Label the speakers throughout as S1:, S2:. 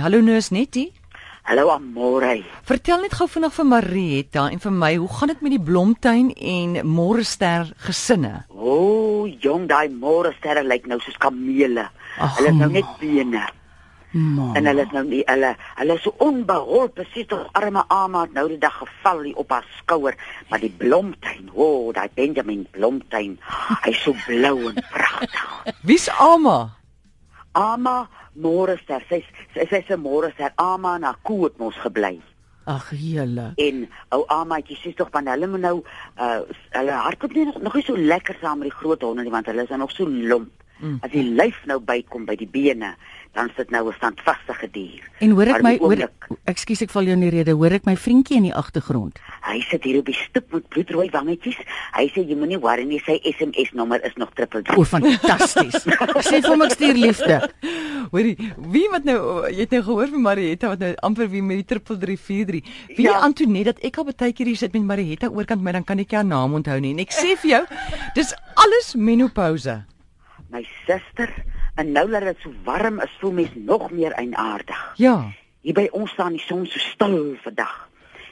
S1: Hallo Nurse Nettie.
S2: Hallo Amore.
S1: Vertel net gou vinnig vir Marietta en vir my, hoe gaan dit met die Blomtuin en Morester gesinne?
S2: O, oh, jong, daai Morester lyk nou soos kamele.
S1: Ag,
S2: Hulle is nou net bene.
S1: Ma.
S2: En hulle is nou nie hulle hulle is so onbeholpe, presies tog arme Ama het nou die dag geval hier op haar skouer, maar die Blomtuin, o, oh, daai Benjamin Blomtuin, hy's so blou en pragtig.
S1: Wie's Alma?
S2: Ama Morester, sy's sy's sy se Morester, Ama na koe het mos gebly.
S1: Ag, julle.
S2: En ou Amaatjie sê tog van hulle moet nou uh hulle hardloop nie nog, nog nie so lekker saam met die groot honde nie want hulle is dan nog so lomp.
S1: Mm.
S2: As die lyf nou bykom by die bene, dan sit nou 'n standvaste dier.
S1: En hoor ek
S2: Maar
S1: my
S2: die
S1: hoor Ekskuus ek val jou in die rede. Hoor ek my vriendjie in die agtergrond?
S2: Hy sit hier op die stoep met bloedrooi wangetjies. Hy sê jy moenie worry nie, sy SMS nommer is nog triple
S1: O, fantasties. Sê vir hom ek stuur liefde. Hoorie, wie wat nou jy het nou gehoor van Marietta wat nou amper wie met die 3343. Wie ja. Antoinette dat ek al baie keer hier sit met Marietta oorkant my dan kan ek jou naam onthou nie. En ek sê vir jou, dis alles menopouse.
S2: My suster, en nou dat dit so warm is, voel mens nog meer eienaardig.
S1: Ja.
S2: Hier by ons staan die son so stil vandag.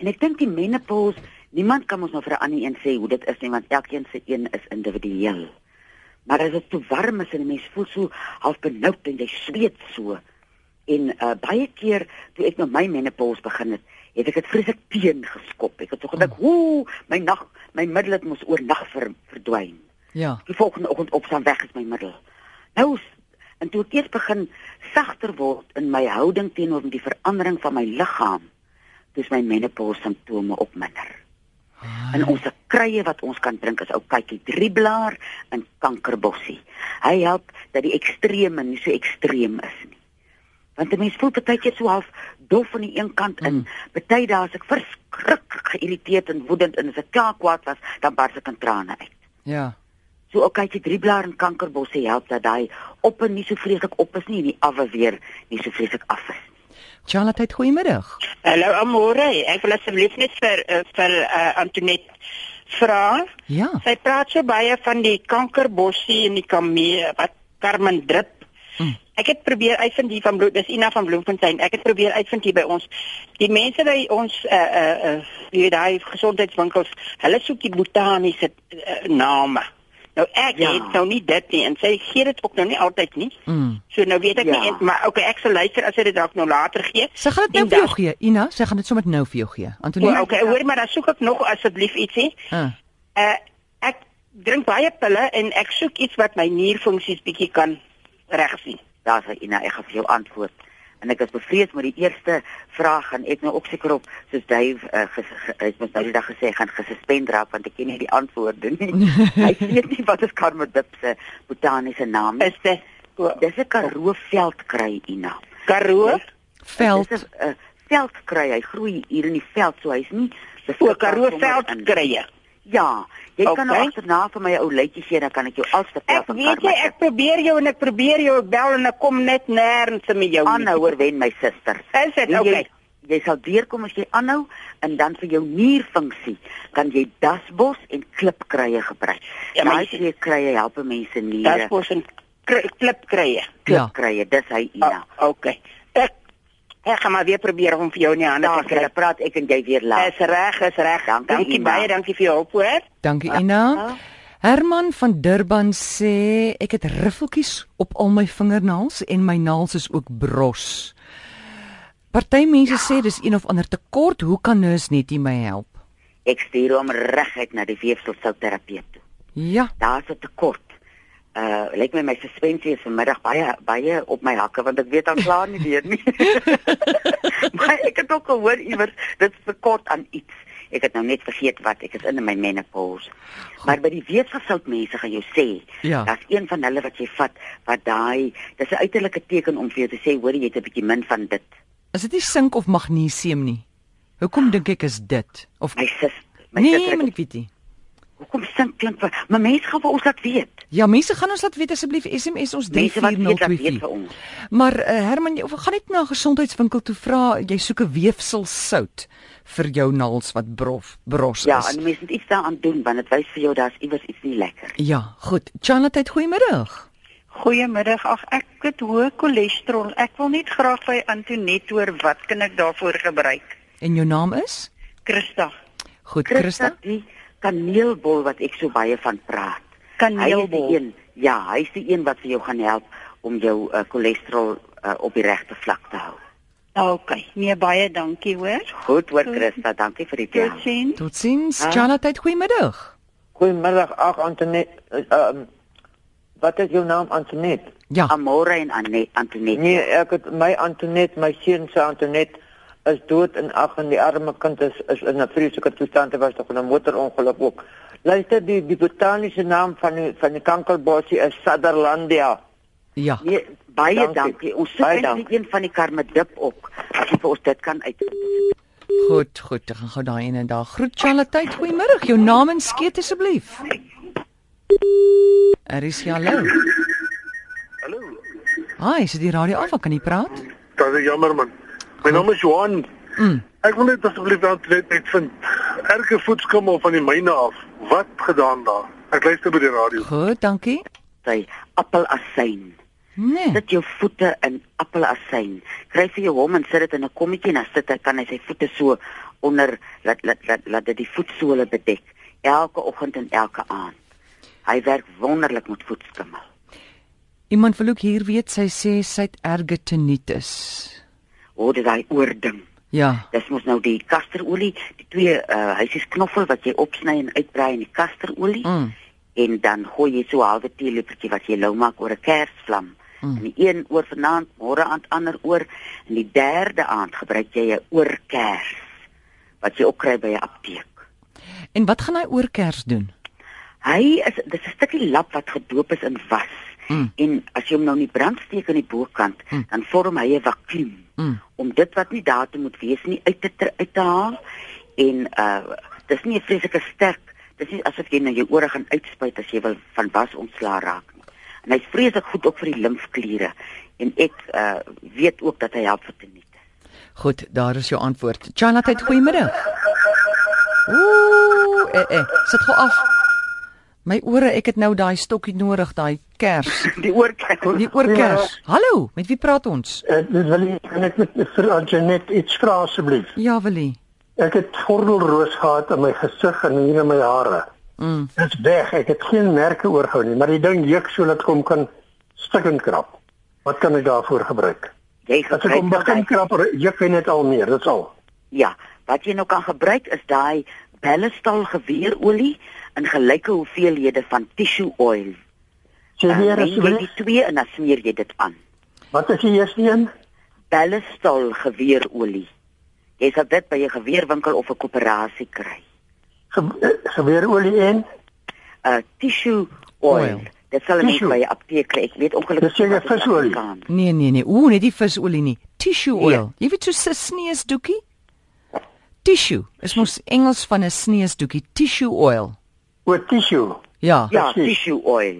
S2: En ek dink die menopause, niemand kan ons nou vir 'n ander een sê hoe dit is nie, want elkeen se een is individueel. Maar as dit te warm is en 'n mens voel so half benoud en jy sweet so. En uh, baie keer toe ek met my menopause begin het, het ek dit vreeslik teen geskop. Ek het so gedink, "Ooh, my nag, my middel het mos oornag ver, verdwyn."
S1: Ja.
S2: Die volgende oggend opstaan weg is my middel. Nou en toe ek eers begin sagter word in my houding teenoor die verandering van my liggaam, dis my menopause simptome op minder. En ons krye wat ons kan drink is ou kykie drieblaar en kankerbossie. Hy help dat die extreme nie so ekstreem is nie. Want 'n mens voel baie keer so half dof aan die een kant in. Party dae as ek verskriklik geïrriteerd en woedend en as ek klaar kwaad was, dan bars ek in trane uit.
S1: Ja.
S2: So ook kyk jy drieblaar en kankerbosse help dat daai op en nie so vreeslik op is nie en die afwe weer nie so vreeslik af is.
S1: Charlotte, goeiemiddag.
S3: Hallo Amore, ek wil asseblief net vir uh, vir uh, Antoinette vra.
S1: Ja.
S3: Sy praat so baie van die kankerbossie en die kamee wat Carmen drip.
S1: Mm.
S3: Ek het probeer uitvind hier van Bloem, dis Ina van Bloemfontein. Ek het probeer uitvind hier by ons. Die mense by ons uh uh uh die daai gesondheidswinkels, hulle soek die botaniese uh, name. Nou ek
S2: Ja.
S3: ja. het nou nie dit nie en sy gee dit ook nou nie altyd nie.
S1: Mm.
S3: So nou weet ek
S2: Ja.
S3: nie en, maar okay, ek sal luister as sy dit dalk nou later gee.
S1: Sy gaan dit nou vir jou gee. Ina, sy gaan dit sommer nou vir jou gee. Antonie.
S3: okay, hoor maar dan soek ek nog asseblief ietsie.
S1: Uh.
S3: Uh ek drink baie pille en ek soek iets wat my nierfunksies bietjie kan regsien.
S2: Daar's Ina, ek gaan vir jou antwoord. En ek is bevrees met die eerste vraag gaan ek nou ook seker op soos Dave uh, ges, ge, het mos nou die dag gesê gaan gesuspend raak want ek ken nie die antwoorde nie. hy weet nie wat is Karmodip se botaniese naam.
S3: Is dit o,
S2: Dis 'n Karoo veldkry Ina.
S3: Karoo?
S1: Veld.
S2: Dis 'n uh, veldkry. Hy groei hier in die veld, so hy's nie
S3: O, Karoo veldkrye.
S2: Ja, jy kan nou
S3: Okay.
S2: agterna vir my 'n ou lytjie gee dan kan ek jou alles vertel
S3: Ek
S2: van
S3: weet jy, ek probeer jou en ek probeer jou ek bel en ek kom net nêrens met jou. nie.
S2: aanhouer wen my suster.
S3: Is dit
S2: En
S3: okay?
S2: Jy, jy sal deurkom as jy aanhou en dan vir jou nierfunksie kan jy dasbos en klipkrye gebruik.
S3: Ja,
S2: Daai
S3: jy-
S2: twee krye help mense niere.
S3: mos 'n kri- klipkrye.
S1: Ja.
S2: Klipkrye, dis hy Ina.
S3: O, okay. Ek ek gaan maar weer probeer om vir jou in die hande te
S2: kry praat ek en jy weer laat.
S3: Is reg, is reg.
S2: Dankie,
S3: Dankie baie, dankie vir jou hulp, hoor.
S1: Dankie Ina. Herman van Durban sê ek het riffeltjies op al my vingernaels en my naels is ook bros. Party mense sê dis een of ander tekort. Hoe kan nurse net my help?
S2: Ek stuur hom reguit na die weefselsouterapeut toe.
S1: Ja.
S2: Daar's 'n tekort. Uh lyk my my suspensie is vanmiddag baie baie op my hakke want ek weet dan klaar nie weer nie. maar ek het ook gehoor iewers dit is tekort aan iets. Ek het nou net vergeet wat. Ek is in my menopause. Maar by die weefselsout mense gaan jou sê,
S1: Ja.
S2: daar's een van hulle wat jy vat wat daai dis 'n uiterlike teken om vir jou te sê hoor jy het 'n bietjie min van dit.
S1: Is dit nie sink of magnesium nie? Hoekom dink ek is dit? Of
S2: My sus, my
S1: Nee,
S2: suster,
S1: maar ek weet nie.
S2: Hoekom sink klink vir maar mense gaan vir ons laat weet.
S1: Ja, mense gaan ons laat weet asseblief SMS ons
S2: Mense wat weet laat weet
S1: 34024.
S2: vir ons.
S1: Maar uh, Herman, jy gaan net na 'n gesondheidswinkel toe vra, jy soek 'n weefselsout vir jou naels wat brof bros
S2: Ja,
S1: is.
S2: en mense moet iets daaraan doen want dit wys vir jou daar's iewers iets nie lekker.
S1: Ja, goed. Charlotte, goeiemiddag.
S4: Goeiemiddag. Ag ek het hoë cholesterol. Ek wil net graag by Antoinette hoor wat kan ek daarvoor gebruik?
S1: En jou naam is?
S4: Christa.
S1: Goed,
S2: Christa,
S1: Christa.
S2: die kaneelbol wat ek so baie van praat. Hy is
S4: Kaneelbol.
S2: die een, ja, hy is die een wat vir jou gaan help om jou uh, cholesterol uh, op die regte vlak te hou.
S4: OK. Nee, baie dankie hoor.
S2: Goed hoor Christa, dankie vir die bel.
S4: Totsiens.
S1: Totsiens.
S2: Ah.
S1: Charlotte, goeiemiddag.
S5: Goeiemiddag, ag Antoinette. Ehm um, wat is jou naam Antoinette?
S1: Ja.
S2: Amore en Anne Antoinette.
S5: Nee, ek het my Antoinette, my seun se Antoinette is dood en ag en die arme kind is is in 'n vreeslike toestand, hy was tog in 'n motorongeluk ook. Luister, die die botaniese naam van die van die kankerbossie is Sutherlandia.
S1: Ja.
S2: Nee, baie
S5: Dankie.
S2: dankie. Ons sit eintlik een van die karmedip ook. As jy vir ons dit kan uit.
S1: Goed, goed. Ek gaan gou daai een en daar. Groet Charlotte, goeiemiddag. Jou naam en skeet asseblief. Er is hallo.
S6: Hallo.
S1: Haai, is die radio af? Kan jy praat?
S6: Dit is jammer man. My naam is Johan.
S1: Mm.
S6: Ek wil net asseblief dan net uitvind. Erge voetskommel van die myne af. Wat gedaan daar? Ek luister by die radio.
S1: Goed, dankie.
S2: Sy appelasyn.
S1: Nee.
S2: Sit jou voete in appelasyn. Kry vir jou hom en sit dit in 'n kommetjie en dan sit hy kan hy sy voete so onder laat laat laat laat dit die voetsole bedek elke oggend en elke aand. Hy werk wonderlik met voetskimmel.
S1: Iemand wil ook hier weet sy sê sy het erge tinnitus.
S2: Hoor dit daai oording.
S1: Ja.
S2: Dis mos nou die kasterolie, die twee uh huisies knoffel wat jy opsny en uitbrei in die kasterolie
S1: Mm.
S2: en dan gooi jy so 'n halwe teelepeltjie wat jy lou maak oor 'n kersvlam.
S1: Mm.
S2: En die een oor vanaand, môre aand ander oor en die derde aand gebruik jy 'n oorkers wat jy ook kry by 'n apteek.
S1: En wat gaan hy oor Kers doen?
S2: Hy is dis 'n stukkie lap wat gedoop is in was.
S1: Mm.
S2: En as jy hom nou in die brand steek aan die bokant,
S1: Mm.
S2: dan vorm hy 'n vakuum
S1: Mm.
S2: om dit wat nie daar te moet wees nie uit te uit te haal en uh dis nie 'n vreeslike sterk dis nie asof jy nou jou ore gaan uitspuit as jy wil van was ontslaa raak nie en hy's vreeslik goed ook vir die limfkliere en ek uh weet ook dat hy help vir tinnitus
S1: Goed, daar is jou antwoord. Charlotte, goeiemiddag. Ooh, eh eh, sit gou af. My ore, ek het nou daai stokkie nodig, daai kers.
S2: die oorkers
S1: Die oorkers. Hallo, met wie praat ons?
S7: Uh, dit wil ek kan ek met vir Antoinette iets vra asseblief.
S1: Ja, Willie.
S7: Ek het gordelroos gehad in my gesig en hier in my hare.
S1: Mm.
S7: Dit's weg. Ek het geen merke oorgehou nie, maar die ding juk so dat kom kan stikkend krap. Wat kan ek daarvoor gebruik?
S2: jy
S7: As ek hom
S2: gebruik
S7: begin krap, juk hy net al meer, dit's al.
S2: ja wat jy nou kan gebruik is daai ballestal geweerolie in gelyke hoeveelhede van tissue oil
S7: Sê
S2: Dan
S7: weer
S2: meng jy
S7: asseblief,
S2: die twee en dan smeer jy dit aan
S7: wat is die eerste een?
S2: ballestal geweerolie. Jy sal dit by 'n geweerwinkel of 'n koöperasie kry.
S7: Ge eh, geweerolie en
S2: 'n Tissue oil.
S1: Oil.
S2: Dit sal
S7: Tissue.
S2: by 'n apteek kry. Ek weet ongelukkig
S7: Dis seker
S2: wat dit
S7: visolie.
S1: Nee, nee, nee. Ooh, net die visolie nie. Tissue
S2: Ja.
S1: oil. Jy weet so 'n sneesdoekie? Tissue. Is mos Engels van 'n sneesdoekie. Tissue oil.
S7: o tissue
S1: Ja.
S2: Ja,
S7: Precies.
S2: tissue oil.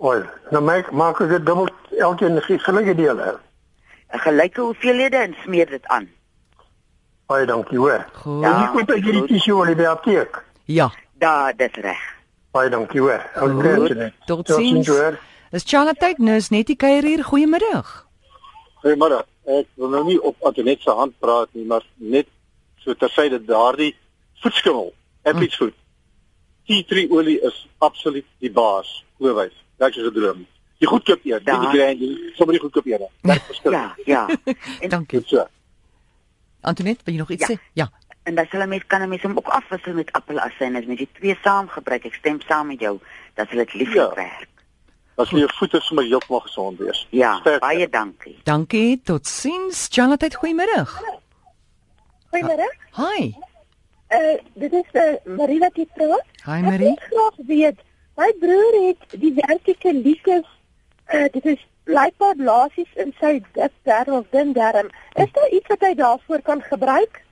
S7: Oil. Nou maak maak ek dit dubbel elkeen gelyke dele.
S2: 'n Gelyke hoeveelhede en smeer dit aan.
S7: Baie dankie hoor.
S1: Goed.
S7: En jy koop ek hierdie tissue olie by apteek.
S1: Ja.
S2: Daar, dis reg.
S7: Baie dankie hoor. Antoinette.
S1: Totsiens.
S7: hoor.
S1: Dis Charlotte nou is net die kuier hier. Goeiemiddag.
S8: Goeiemôre. Ek wil nou nie op Antoinette se hand praat nie, maar net so tersyde daardie voetskimmel, Apple's foot. Tea tree olie is absoluut die baas, glo-wys. Ek het gedroom. Jy goedkoop eet, nie die
S2: Daar.
S8: grand, nie, sommer die goedkoop eet. Dit verskil.
S2: Ja, ja. En,
S1: Dankie.
S8: Dit so.
S1: Antoinette, wil jy nog iets
S2: Ja.
S1: sê? Ja.
S2: en dan sal 'n mens kan 'n mens hom ook afwissel met appelasyn as mens die twee saam gebruik. Ek stem saam met jou dat dit lief
S8: Ja.
S2: werk.
S8: Dat jou voete sommer heeltemal gesond wees.
S2: Ja,
S8: Sterkte.
S2: baie dankie.
S1: Dankie. Totsiens. Charlotte, goeiemiddag.
S9: Goeiemôre.
S1: Hi.
S9: Uh dit is uh, Marie wat hier praat.
S1: Hi
S9: Ek
S1: Marie.
S9: wil graag weet, my broer het die vertikalitis uh dit is blykbaar blaasies in sy dik darm of dun darm. Is daar iets wat hy daarvoor kan gebruik?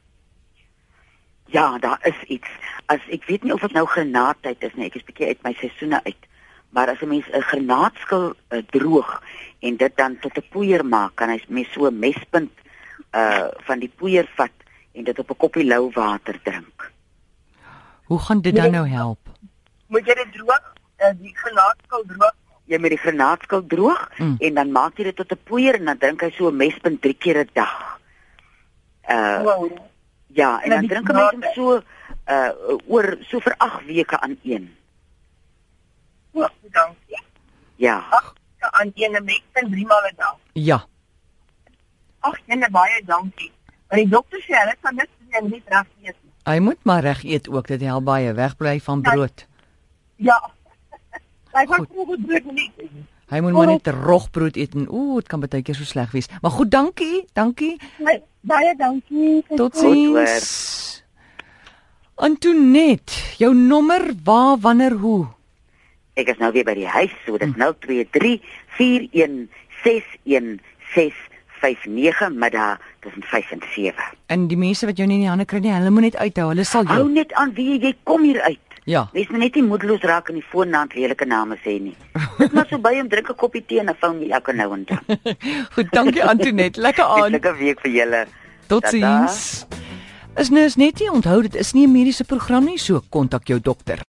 S2: Ja, daar is iets. As ek weet nie of dit nou granaatyd is nie. Ek is bietjie uit my seisoene uit. Maar as 'n mens 'n granaatskil uh, droog en dit dan tot 'n poeier maak, kan hy mens so 'n mespunt uh van die poeier vat en dit op 'n koppie lou water drink.
S1: Hoe gaan dit dan nou help?
S10: moet jy dit droog, uh, die granaatskil droog
S2: jy met die granaatskil droog
S1: Mm.
S2: en dan maak jy dit tot 'n poeier en dan drink hy so 'n mespunt 3 keer 'n dag. Uh
S9: Wow.
S2: ja, en
S9: En
S2: dan
S9: die
S2: drink 'n mens hom so uh oor so vir 8 weke aan een.
S9: Wow, dankie.
S2: Ja.
S9: Aan ene met en 3 maal 'n dag.
S1: Ja.
S9: Ag, jene baie dankie. Maar die dokter sê hulle kan en nie reg eet nie.
S1: Hy moet maar reg eet ook. Dit help baie wegbly van
S9: Ja.
S1: brood.
S9: Ja. Hy gaan probeer brood nie.
S1: Hy moet maar net rogbrood eet en ooh, dit kan baie keer so sleg wees. Maar goed, dankie. Dankie.
S9: Nee, Baie dankie.
S1: Totsiens. Antoinette, jou nommer waar wanneer hoe?
S2: Ek is nou weer by die huis, so
S1: Hm.
S2: dis 023 4161659 middag tussen 5 en 7.
S1: En die mense wat jou nie in die hande kry nie, hulle moet net uithou. Hulle sal
S2: Hou
S1: jou.
S2: net aan wie jy kom hier uit.
S1: Ja.
S2: Wees nou net nie moedeloos raak en die foon na lelike name sê nie. Dit maar so by om drink 'n koppie tee en 'n foon jy elke nou en dan.
S1: Goed, dankie Antoinette. Lekker aan.
S2: Lekker week vir julle.
S1: Totsiens. Is nou is net nie onthou dit is nie 'n mediese program nie, so kontak jou dokter.